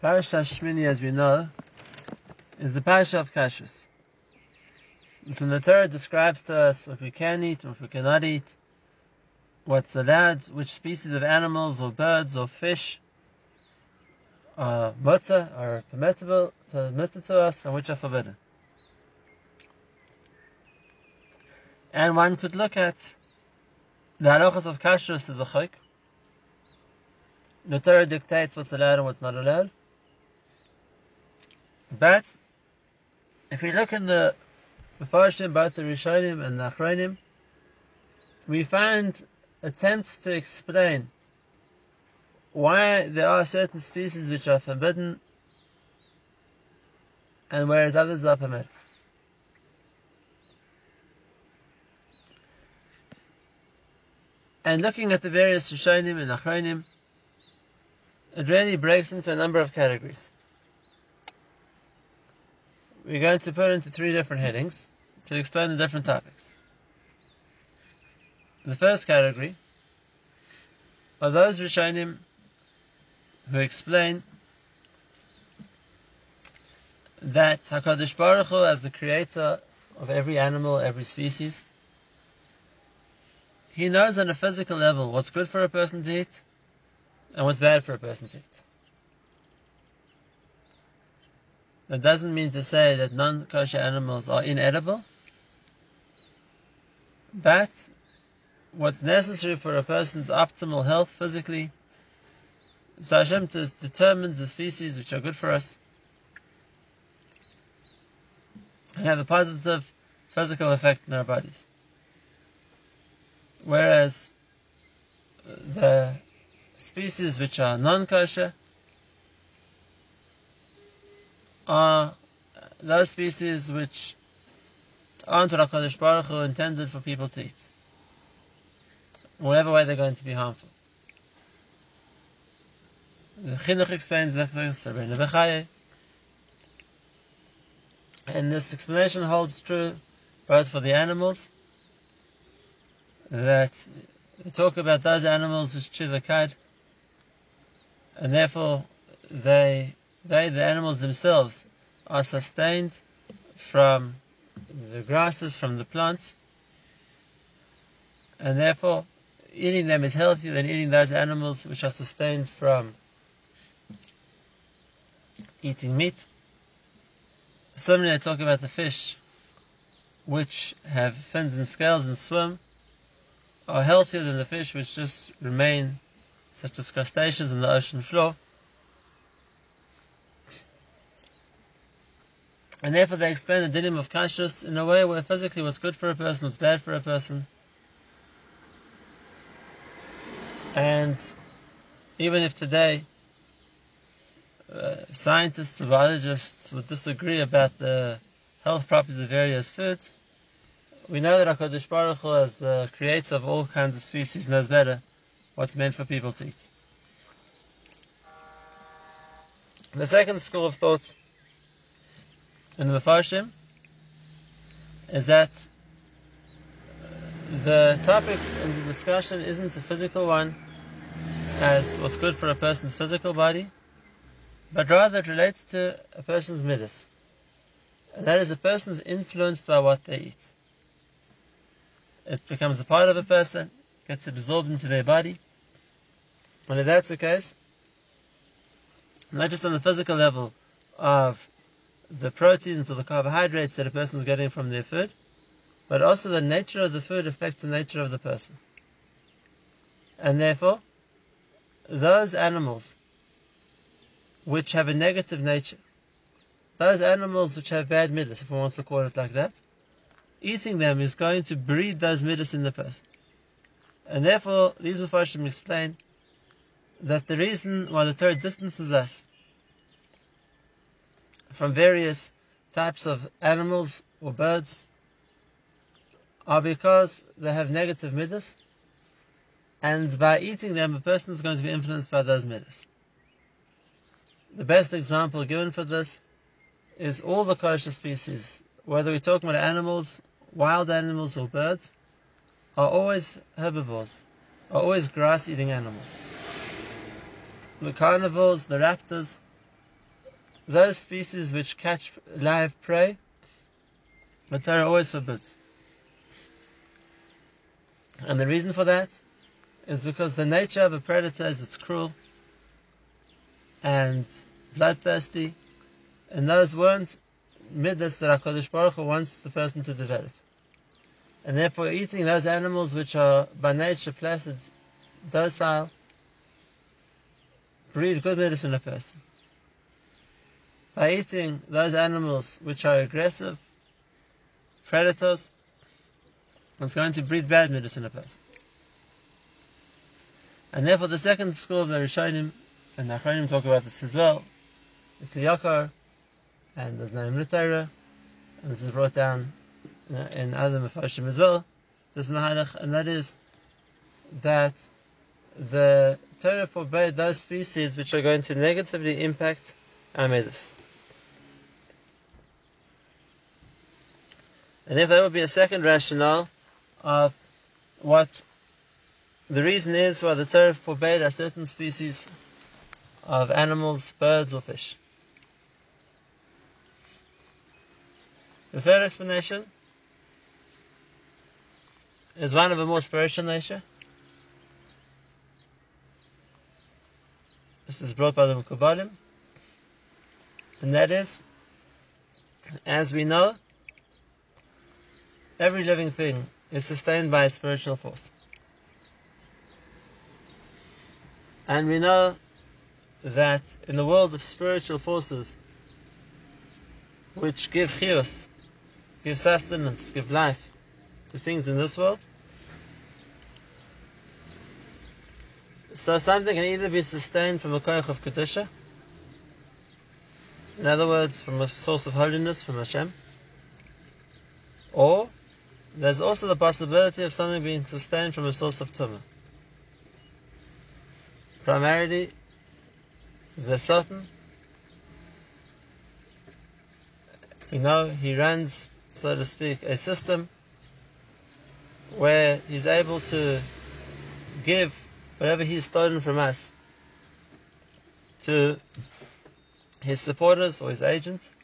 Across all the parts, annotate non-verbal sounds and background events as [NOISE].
Parasha Shmini, as we know, is the Parasha of Kashrus. When the Torah describes to us what we can eat, what we cannot eat, what's allowed, which species of animals or birds or fish uh, are mutter, are permissible, permitted to us, and which are forbidden. And one could look at the halachas of kashrus as a chayk. The Torah dictates what's allowed and what's not allowed. But if we look in the Mefarshim, both the Rishonim and the Achronim, we find attempts to explain why there are certain species which are forbidden and whereas others are permitted. And looking at the various Rishonim and Achronim, it really breaks into a number of categories we're going to put into three different headings to explain the different topics. The first category are those Rishonim who explain that HaKadosh Baruch Hu, as the creator of every animal, every species, He knows on a physical level what's good for a person to eat and what's bad for a person to eat. That doesn't mean to say that non-kosher animals are inedible, but what's necessary for a person's optimal health physically, so Hashem determines the species which are good for us and have a positive physical effect in our bodies. Whereas uh, the species which are non-kosher, are those species which aren't what HaKadosh Baruch Hu intended for people to eat. Whatever way they're going to be harmful. The Chinuch explains the things, and this explanation holds true both for the animals, that talk about those animals which chew the cud, and therefore they they, the animals themselves, are sustained from the grasses, from the plants, and therefore eating them is healthier than eating those animals which are sustained from eating meat. Similarly, I talk about the fish which have fins and scales and swim are healthier than the fish which just remain, such as crustaceans in the ocean floor. And therefore they explain the dinim of kashrus in a way where physically what's good for a person, what's bad for a person. And even if today uh, scientists, biologists would disagree about the health properties of various foods, we know that HaKadosh Baruch Hu, as the creator of all kinds of species, knows better what's meant for people to eat. The second school of thought in the Mefarshim is that the topic in the discussion isn't a physical one as what's good for a person's physical body, but rather it relates to a person's midas. And that is a person's influenced by what they eat. It becomes a part of a person, gets absorbed into their body. And if that's the case, not just on the physical level of the proteins or the carbohydrates that a person is getting from their food, but also the nature of the food affects the nature of the person. And therefore, those animals which have a negative nature, those animals which have bad midas, if one wants to call it like that, eating them is going to breed those midas in the person. And therefore, these Mepharshim explain that the reason why the Torah distances us from various types of animals or birds are because they have negative midas, and by eating them, a person is going to be influenced by those midas. The best example given for this is all the kosher species, whether we're talking about animals, wild animals, or birds, are always herbivores, are always grass eating animals. The carnivores, the raptors, those species which catch live prey, the Torah always forbids. And the reason for that is because the nature of a predator is it's cruel and bloodthirsty, and those weren't midas that HaKadosh Baruch Hu wants the person to develop. And therefore eating those animals which are by nature placid, docile, breed good midas in a person. By eating those animals which are aggressive, predators, it's going to breed bad medicine in a person. And therefore the second school of the Rishonim, and the Achronim talk about this as well, the Kli Yakar, and there's no Torah, and this is brought down in other Mefarshim as well, there's Mahalach, and that is that the Torah forbade those species which are going to negatively impact our midas. And if there would be a second rationale of what the reason is why the Torah forbade a certain species of animals, birds, or fish. The third explanation is one of a more spiritual nature. This is brought by the Mekubalim, and that is, as we know, every living thing is sustained by a spiritual force. And we know that in the world of spiritual forces, which give chios, give sustenance, give life to things in this world, so something can either be sustained from a koich of kedusha, in other words, from a source of holiness from Hashem, or there's also the possibility of something being sustained from a source of tumah. Primarily, the Satan, you know he runs, so to speak, a system where he's able to give whatever he's stolen from us to his supporters or his agents.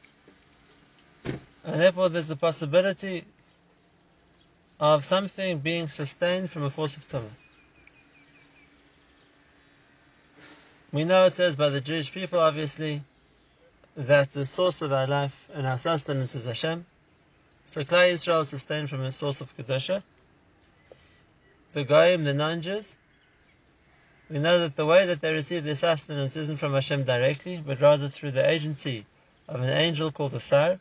And therefore there's a possibility of something being sustained from a force of Tumah. We know it says by the Jewish people, obviously, that the source of our life and our sustenance is Hashem. So Klal Israel is sustained from a source of Kedusha. The Goyim, the non-Jews, we know that the way that they receive their sustenance isn't from Hashem directly, but rather through the agency of an angel called a Sar.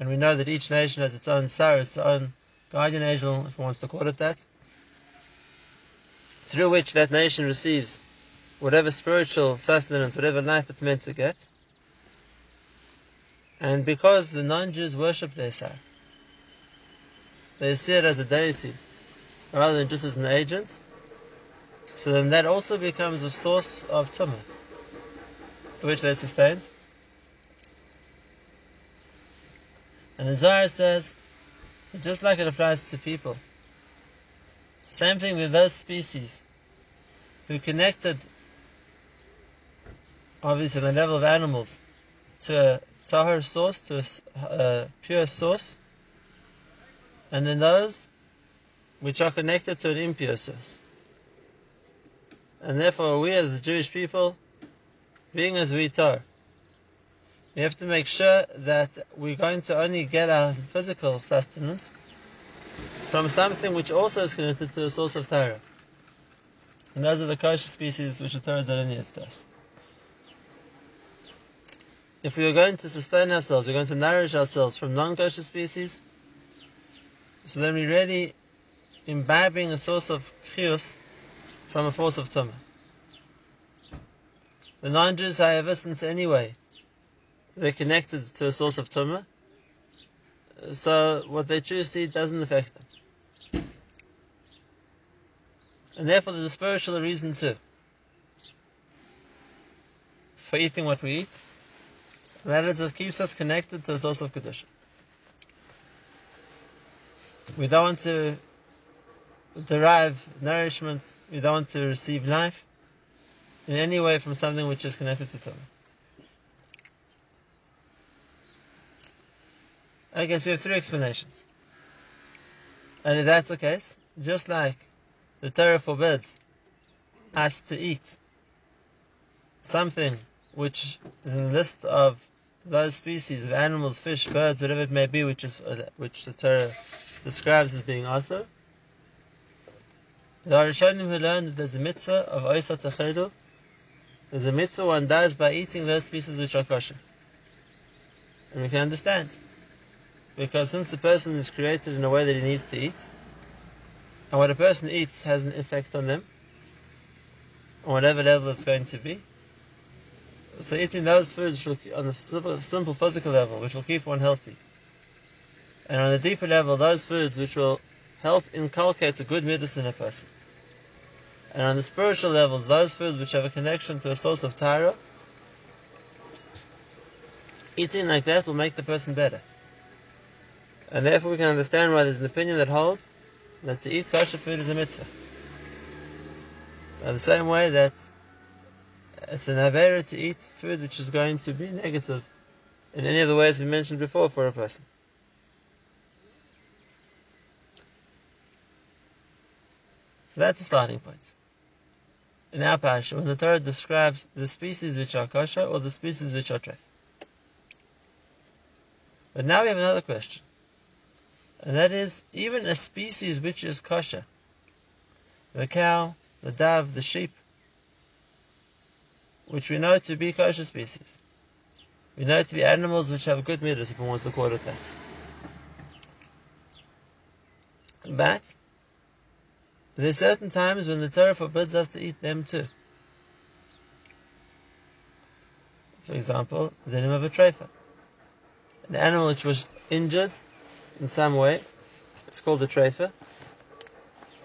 And we know that each nation has its own Sar, its own guardian angel, if one wants to call it that, through which that nation receives whatever spiritual sustenance, whatever life it's meant to get. And because the non-Jews worship the Sar, they see it as a deity rather than just as an agent. So then that also becomes a source of tumah, to which they're sustained. And the Zohar says just like it applies to people. Same thing with those species who connected, obviously, on the level of animals, to a tahar source, to a, a pure source, and then those which are connected to an impure source. And therefore, we as the Jewish people, being as we are, we have to make sure that we're going to only get our physical sustenance from something which also is connected to a source of Torah. And those are the kosher species which the Torah delineates to us. If we are going to sustain ourselves, we're going to nourish ourselves from non-kosher species, so then we're really imbibing a source of chios from a force of tumah. The non-Jews, however, since anyway, they're connected to a source of tumah, so what they choose to eat doesn't affect them. And therefore there's a spiritual reason too for eating what we eat. That is it keeps us connected to a source of Kedusha. We don't want to derive nourishment, we don't want to receive life in any way from something which is connected to Torah. I guess we have three explanations. And if that's the case, just like the Torah forbids us to eat something which is in the list of those species of animals, fish, birds, whatever it may be, which is uh, which the Torah describes as being assur. The Arishonim who learned that there's a mitzvah of Oisa Techedu, there's a mitzvah one does by eating those species which are kosher. And we can understand. Because since the person is created in a way that he needs to eat, and what a person eats has an effect on them, on whatever level it's going to be, so eating those foods will, on a simple physical level, which will keep one healthy. And on a deeper level, those foods which will help inculcate a good medicine in a person. And on the spiritual levels, those foods which have a connection to a source of Tyra, eating like that will make the person better. And therefore we can understand why there's an opinion that holds that to eat kosher food is a mitzvah. By the same way that it's an avera to eat food which is going to be negative in any of the ways we mentioned before for a person. So that's a starting point. In our parasha, when the Torah describes the species which are kosher or the species which are treif. But now we have another question. That is, even a species which is kosher, the cow, the dove, the sheep, which we know to be kosher species. We know to be animals which have good midas, if one wants to call it that. But there are certain times when the Torah forbids us to eat them too. For example, the name of a trefa. An animal which was injured in some way, it's called a trefa.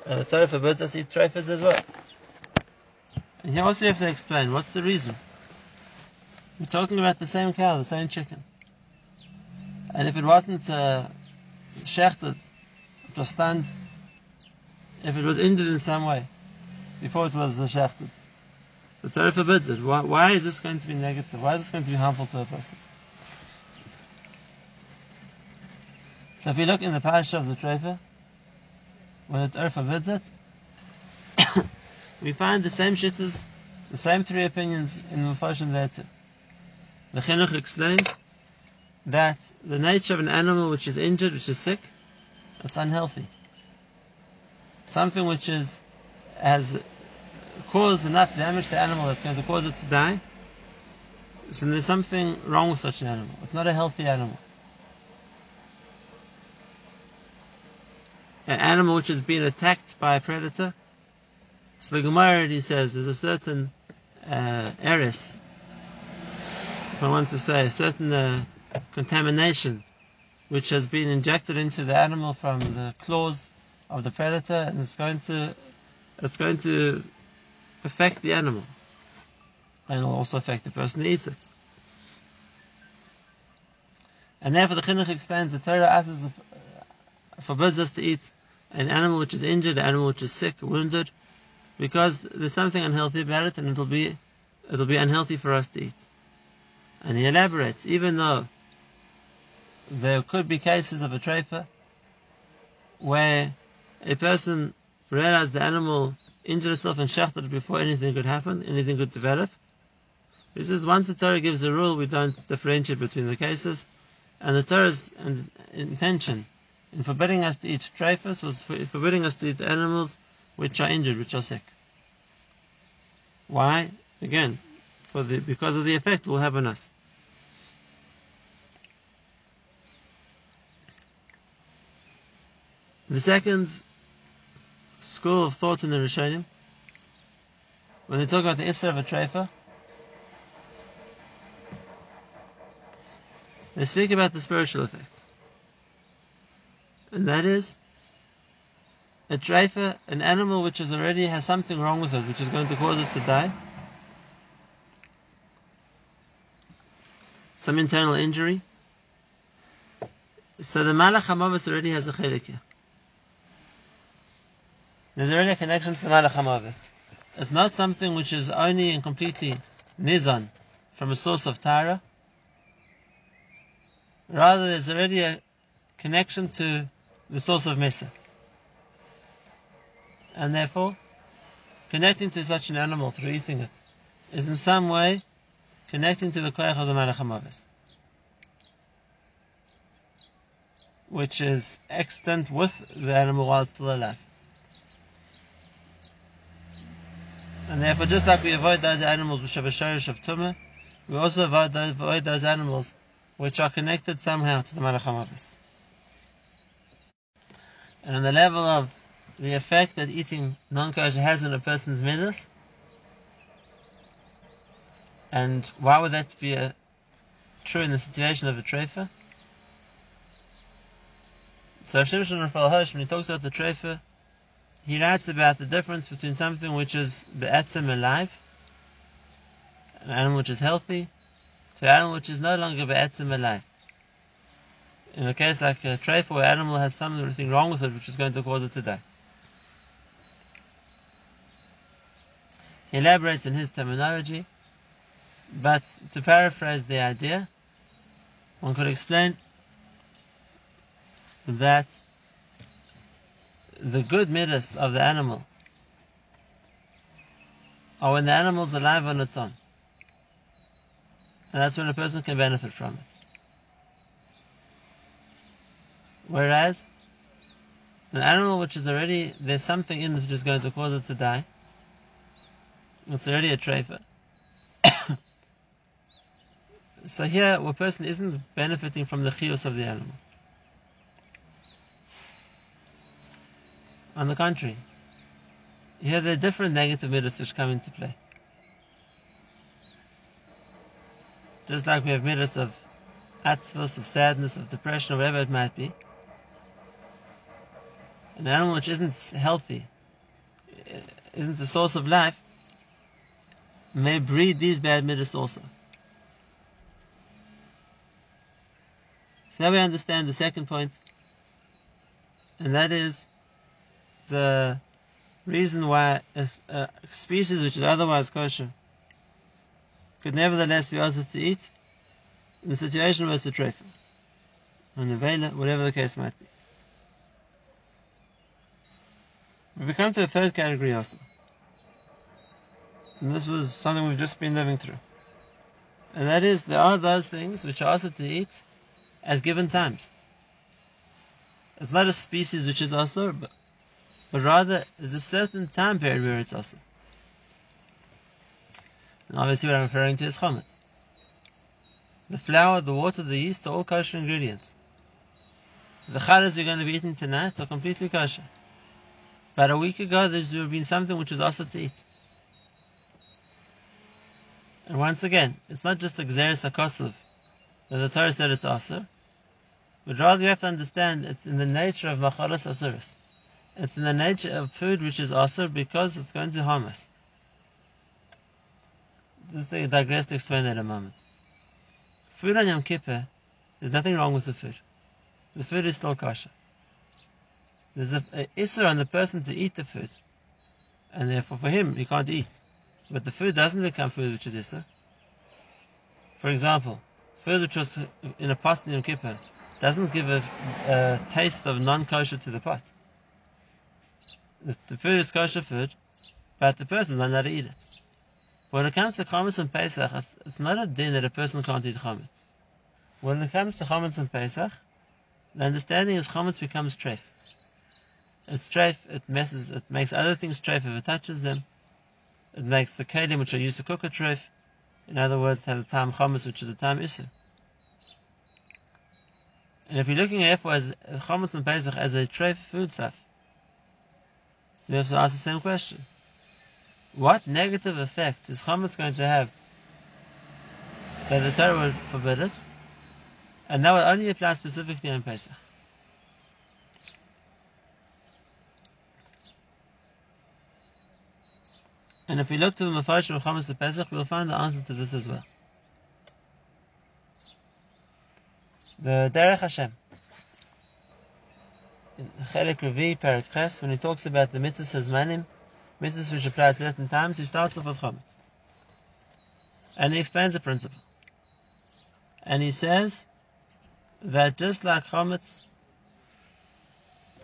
And the Torah forbids us to eat trefas as well. And here also you have to explain what's the reason. We're talking about the same cow, the same chicken. And if it wasn't uh, shechted, it was stunned, if it was injured in some way before it was uh, shechted, the Torah forbids it. Why, why, is this going to be negative? Why is this going to be harmful to a person? So if you look in the parasha of the Trefa, when the Torah forbids it, [COUGHS] we find the same shittas, the same three opinions in the Mefarshim there too. The Chinuch explains that the nature of an animal which is injured, which is sick, it's unhealthy. Something which is has caused enough damage to the animal that's going to cause it to die. So there's something wrong with such an animal. It's not a healthy animal. An animal which has been attacked by a predator. So the Gemara already says there's a certain uh, eris, if I want to say, a certain uh, contamination which has been injected into the animal from the claws of the predator, and it's going to it's going to affect the animal, and it will also affect the person who eats it. And therefore, the Chinuch explains the Torah asks, forbids us to eat an animal which is injured, an animal which is sick, wounded, because there's something unhealthy about it and it'll be it'll be unhealthy for us to eat. And he elaborates, even though there could be cases of a trefa where a person realized the animal injured itself and shechted it before anything could happen, anything could develop. He says once the Torah gives a rule, we don't differentiate between the cases, and the Torah's intention in forbidding us to eat treifas was forbidding us to eat animals which are injured, which are sick. Why? Again, for the because of the effect it will have on us. The second school of thought in the Rishonim, when they talk about the Isra of a Trefa, they speak about the spiritual effect. And that is a treifa, an animal which is already has something wrong with it, which is going to cause it to die, some internal injury. So the Malach HaMavet already has a chelik here. There's already a connection to the Malach HaMavet. It's not something which is only and completely nizan from a source of Tara. Rather, there's already a connection to the source of Mesa. And therefore, connecting to such an animal through eating it is in some way connecting to the koyach of the Malach which is extant with the animal while it's still alive. And therefore, just like we avoid those animals which have a shorish of tumah, we also avoid those, animals which are connected somehow to the Malach. And on the level of the effect that eating non-kosher has on a person's midas, and why would that be a, true in the situation of a trefa? So Shimshon Raphael Hirsch, when he talks about the trefa, he writes about the difference between something which is be'etzem alive, an animal which is healthy, to an animal which is no longer be'etzem alive. In a case like a trefa where an animal has something wrong with it which is going to cause it to die. He elaborates in his terminology, but to paraphrase the idea, one could explain that the good midas of the animal are when the animal is alive on its own. And that's when a person can benefit from it. Whereas, an animal which is already, there's something in it which is going to cause it to die, it's already a treifa. [COUGHS] so here, a person isn't benefiting from the chios of the animal. On the contrary, here there are different negative midas which come into play. Just like we have midas of atzvos, of sadness, of depression, or whatever it might be. An animal which isn't healthy, isn't the source of life, may breed these bad midas also. So now we understand the second point, and that is the reason why a, a species which is otherwise kosher could nevertheless be asked to eat in the situation where it's a trefa, a nevela, whatever the case might be. We come to the third category also. And this was something we've just been living through. And that is, there are those things which are asked to eat at given times. It's not a species which is assur, but but rather there's a certain time period where it's assur. And obviously what I'm referring to is chametz. The flour, the water, the yeast are all kosher ingredients. The challahs we're going to be eating tonight are completely kosher. But a week ago there would have been something which was assur to eat. And once again, it's not just the Xeris HaKosov that the Torah said it's assur, but rather you have to understand it's in the nature of Machalas Asuris. It's in the nature of food which is assur because it's going to harm us. Just I digress to explain that a moment. Food on Yom Kippur, there's nothing wrong with the food. The food is still kosher. There's a, a issur on the person to eat the food, and therefore for him he can't eat. But the food doesn't become food which is issur. For example, food which was in a pot in Yom Kippur doesn't give a, a taste of non-kosher to the pot the, the food is kosher food, but the person doesn't how to eat it. When it comes to chametz and Pesach, it's, it's, not a din that a person can't eat chametz. When it comes to chametz and Pesach, the understanding is chametz becomes treif. It's treif, it messes, it makes other things treif if it touches them. It makes the kelim which are used to cook a treif. In other words, have the time chametz, which is the time issur. And if you're looking at it as chametz and Pesach as a treif food stuff, so we have to ask the same question. What negative effect is chametz going to have that the Torah would forbid it? And that would only apply specifically on Pesach. And if we look to the Mepharshim of Chametz Pesach, we'll find the answer to this as well. The Derech Hashem in Chelik Revi, Perik Ches, when he talks about the mitzvahs hazmanim, mitzvahs which apply at certain times, he starts off with Chometz. And he explains the principle. And he says that just like Chometz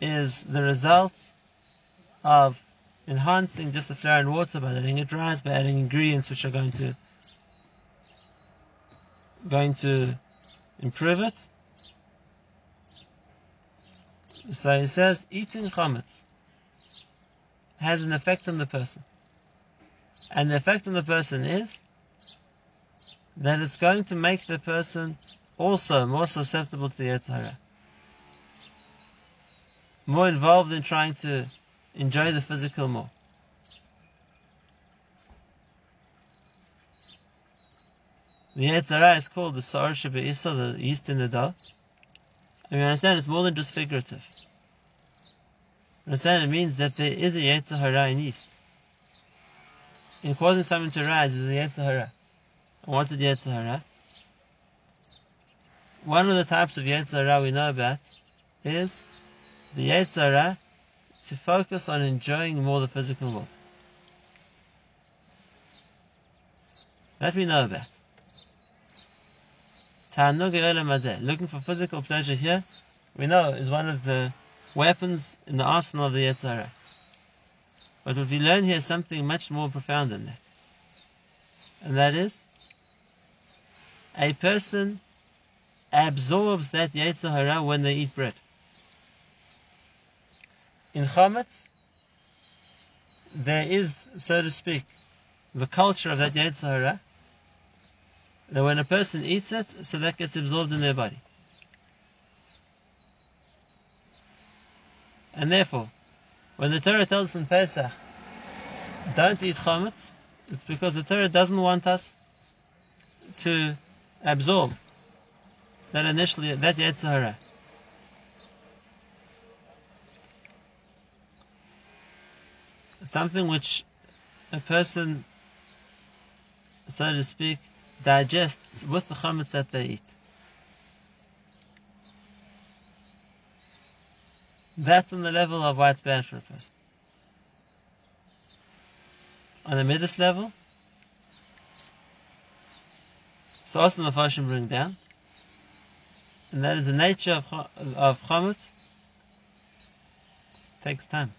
is the result of enhancing just the flour and water by letting it rise, by adding ingredients which are going to going to improve it. So he says eating chametz has an effect on the person. And the effect on the person is that it's going to make the person also more susceptible to the Yetzer More involved in trying to enjoy the physical more. The Yetzer Hara is called the Se'or Shebe'isa, the yeast in the dough. And we understand it's more than just figurative. Understand it means that there is a Yetzer Hara in yeast. In causing something to rise is the Yetzer Hara. And what's the Yetzer Hara? One of the types of Yetzer Hara we know about is the Yetzer Hara to focus on enjoying more the physical world. That we know about. Looking for physical pleasure here, we know is one of the weapons in the arsenal of the Yetzer Hara. But what we learn here is something much more profound than that. And that is, a person absorbs that Yetzer Hara when they eat bread. In Chametz, there is, so to speak, the culture of that Hara, that when a person eats it, so that gets absorbed in their body. And therefore, when the Torah tells us in Pesach, don't eat chametz, it's because the Torah doesn't want us to absorb that initially, that Yetzer Hara. It's something which a person, so to speak, digests with the chametz that they eat. That's on the level of why it's bad for a person. On the midas level, so also the Mepharshim bring down, and that is the nature of, of chametz, takes time.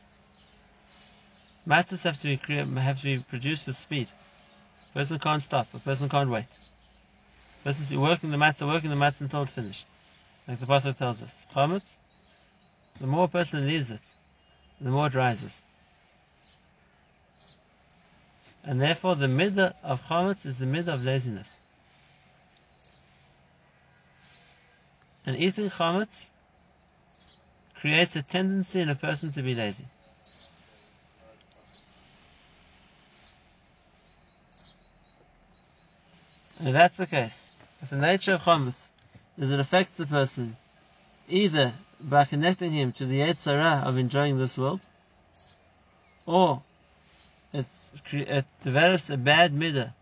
Matters have to be have to be produced with speed. A person can't stop. A person can't wait. A person be working the matzah, working the matzah until it's finished. Like the pasuk tells us. Chametz, the more a person leaves it, the more it rises. And therefore the midah of chametz is the midah of laziness. And eating chametz creates a tendency in a person to be lazy. And if that's the case, if the nature of chametz is it affects the person either by connecting him to the Yetzer Hara of enjoying this world, or it develops a bad midah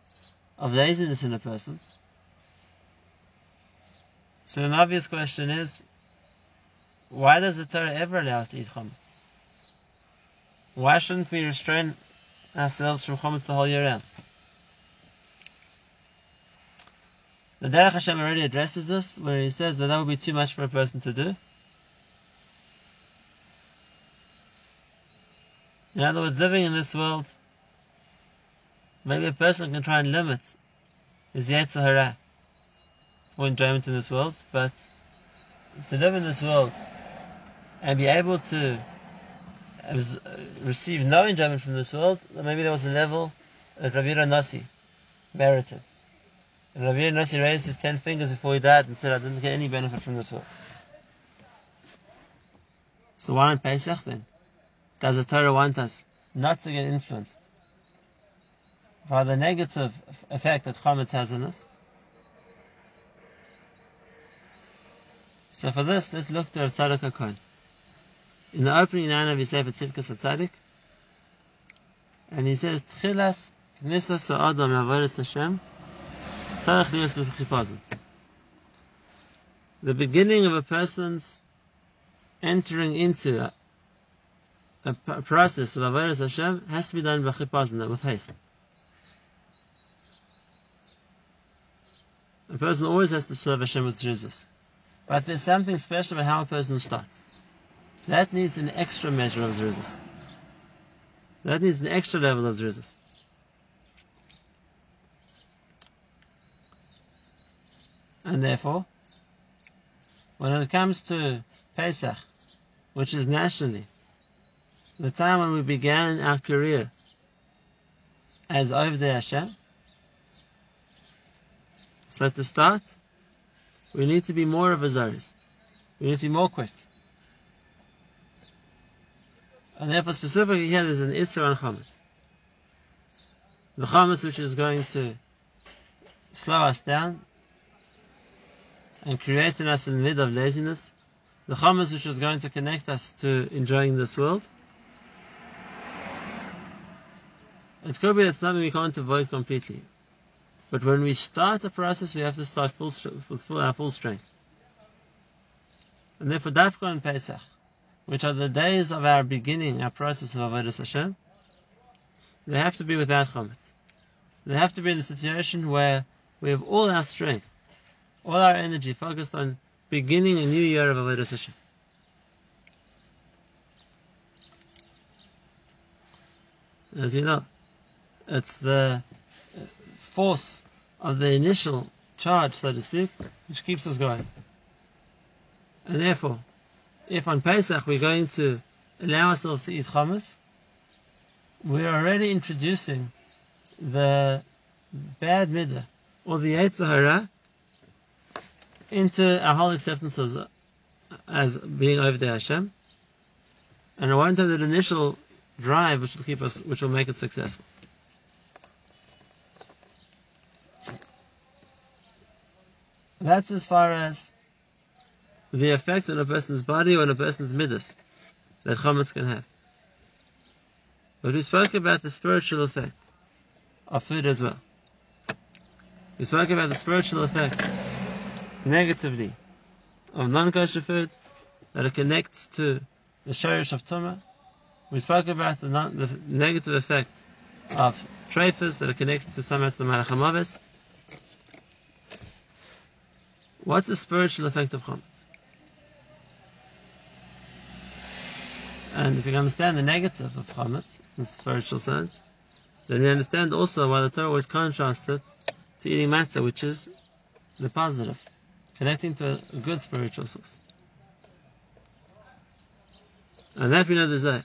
of laziness in a person. So an obvious question is, why does the Torah ever allow us to eat chametz? Why shouldn't we restrain ourselves from chametz the whole year round? The Derech Hashem already addresses this, where he says that that would be too much for a person to do. In other words, living in this world, maybe a person can try and limit his Yetzer Hara for enjoyment in this world, but to live in this world and be able to receive no enjoyment from this world, maybe there was a level that Ravira Nasi merited. Ravir Nasi raised his ten fingers before he died and said, I didn't get any benefit from this world. So why not Pesach then? Does the Torah want us not to get influenced by the negative effect that chametz has on us? So for this, let's look to Rav Tzadok HaKohen. In the opening line of Yisef Tzidkas HaTzadik, and he says, Tchilas knisas ha'adam avodas Hashem the beginning of a person's entering into a, a process of Avodah Hashem has to be done by chipazon, with haste. A person always has to serve Hashem with zrizus. But there's something special about how a person starts. that needs an extra measure of zruzas. That needs an extra level of zruzas. And therefore, when it comes to Pesach, which is nationally the time when we began our career as Ovdei Hashem, so to start, we need to be more of a Zoris. We need to be more quick. And therefore specifically here there's an Isser on Chometz. The Chometz which is going to slow us down and creating us in the a mid of laziness. The Chometz which is going to connect us to enjoying this world. It could be that something we can't avoid completely. But when we start a process, we have to start full, with full, our full strength. And therefore, Dafka and Pesach, which are the days of our beginning, our process of Avodah Hashem, they have to be without chometz. They have to be in a situation where we have all our strength, all our energy focused on beginning a new year of Avodah Hashem. As you know, it's the force of the initial charge, so to speak, which keeps us going. And therefore, if on Pesach we're going to allow ourselves to eat chametz, we're already introducing the bad midah or the Yetzer Hara into our whole acceptance as, as being ovdei Hashem, and it won't have that initial drive which will keep us, which will make it successful. That's as far as the effect on a person's body or on a person's midas that chametz can have. But we spoke about the spiritual effect of food as well. We spoke about the spiritual effect negatively of non-kosher food that it connects to the shorish of tumah. We spoke about the, non, the negative effect of treifas that it connects to some of the Malach HaMavet. What's the spiritual effect of chametz? And if you can understand the negative of chametz in spiritual sense, then we understand also why the Torah always contrasts it to eating matzah, which is the positive, connecting to a good spiritual source. And that we know the Zohar.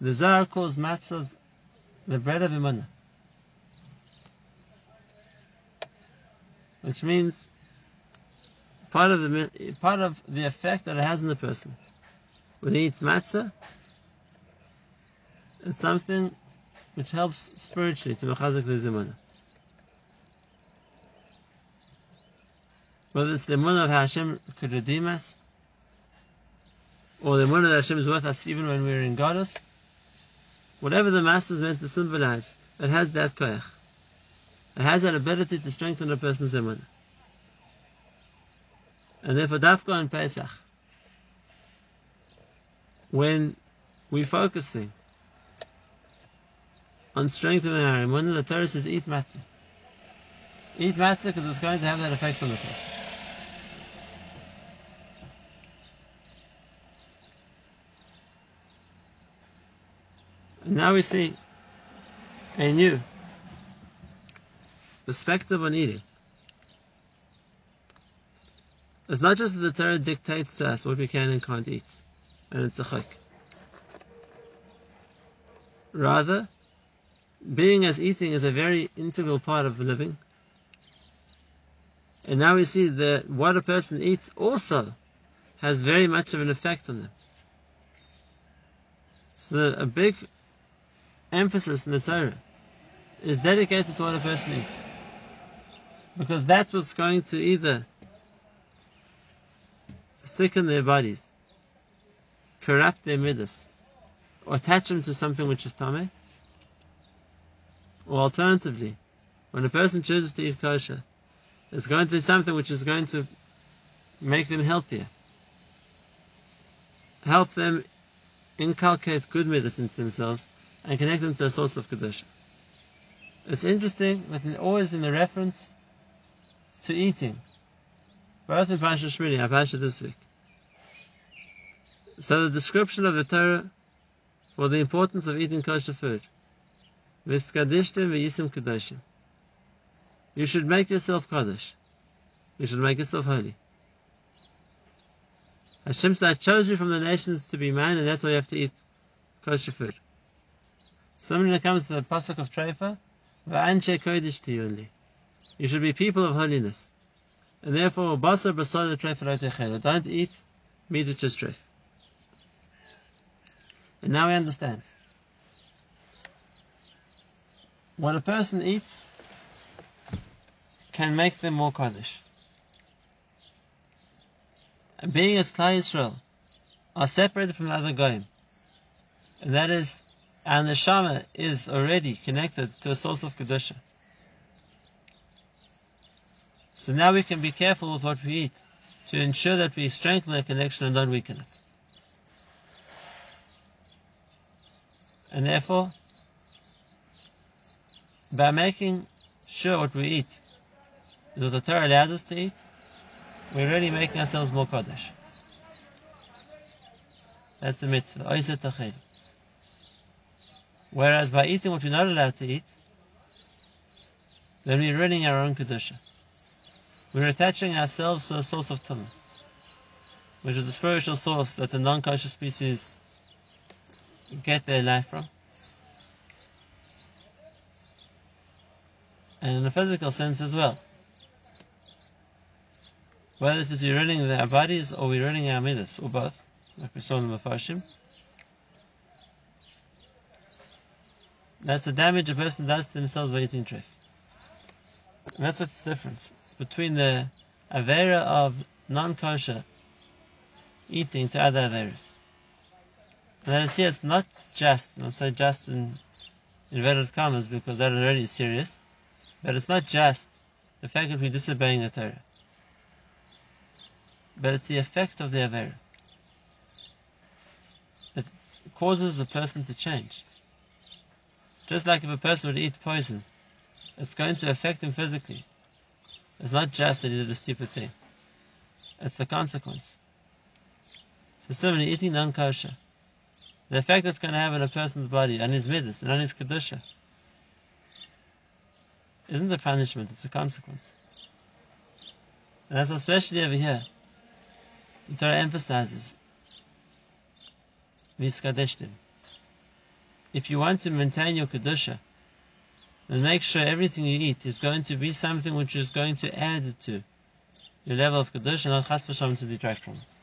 The Zohar calls matzah the bread of imunah. Which means part of the part of the effect that it has on the person. When he eats matzah, it's something which helps spiritually to mechazak the zimana. Whether it's the imunah of Hashem could redeem us, or the imunah that Hashem is with us even when we're in Goddess, whatever the matzah is meant to symbolize, it has that koyach. It has that ability to strengthen a person's imunah. And therefore, Dafka and Pesach, when we're focusing on strengthening our imunah, the Torah says eat matzah. Eat matzah because it's going to have that effect on the person. And now we see a new perspective on eating. It's not just that the Torah dictates to us what we can and can't eat, and it's a chok. Rather, being as eating is a very integral part of living. And now we see that what a person eats also has very much of an effect on them. So a big emphasis in the Torah is dedicated to what a person eats. Because that's what's going to either sicken their bodies, corrupt their midas, or attach them to something which is tameh. Or alternatively, when a person chooses to eat kosher, it's going to be something which is going to make them healthier, help them inculcate good midas into themselves, and connect them to a source of kedusha. It's interesting that always in the reference to eating, both in Pasha Shmini and Pasha this week, So the description of the Torah for the importance of eating kosher food. V'skadishtem v'yisim kadoshim. You should make yourself kaddish. You should make yourself holy. Hashem said, I chose you from the nations to be mine, and that's why you have to eat kosher food. Somebody that comes to the pasuk of Treifa, v'anshei kodesh tihyun li. You should be people of holiness. And therefore, basar basadeh treifa Don't eat meat which is treif. And now we understand. What a person eats can make them more Kaddish. And being as Klal Yisrael are separated from the other goyim, and that is, our neshama is already connected to a source of kedusha. So now we can be careful with what we eat to ensure that we strengthen that connection and don't weaken it. And therefore, by making sure what we eat is what the Torah allows us to eat, we're really making ourselves more Kaddish. That's a mitzvah. Whereas by eating what we're not allowed to eat, then we're ruining our own Kedusha. We're attaching ourselves to a source of tumah, which is the spiritual source that the non-kosher species get their life from. And in a physical sense as well. Whether it is we're running our bodies or we're running our midas, or both, like we saw in the Mefarshim. That's the damage a person does to themselves by eating treif. And that's what's the difference between the avera of non-kosher eating to other averas. And that is here, it's not just, and I'll say just in inverted commas because that already is serious, but it's not just the fact that we're disobeying the Torah, but it's the effect of the avera. It causes a person to change. Just like if a person would eat poison, it's going to affect him physically. It's not just that he did a stupid thing. It's the consequence. So similarly, eating non-kosher, the effect that's going to have on a person's body, on his midas, and on his kedusha, isn't a punishment, it's a consequence. And that's especially over here. The Torah emphasizes, Miskadeshtim. If you want to maintain your kedusha, then make sure everything you eat is going to be something which is going to add to your level of kedusha not chas to detract from it.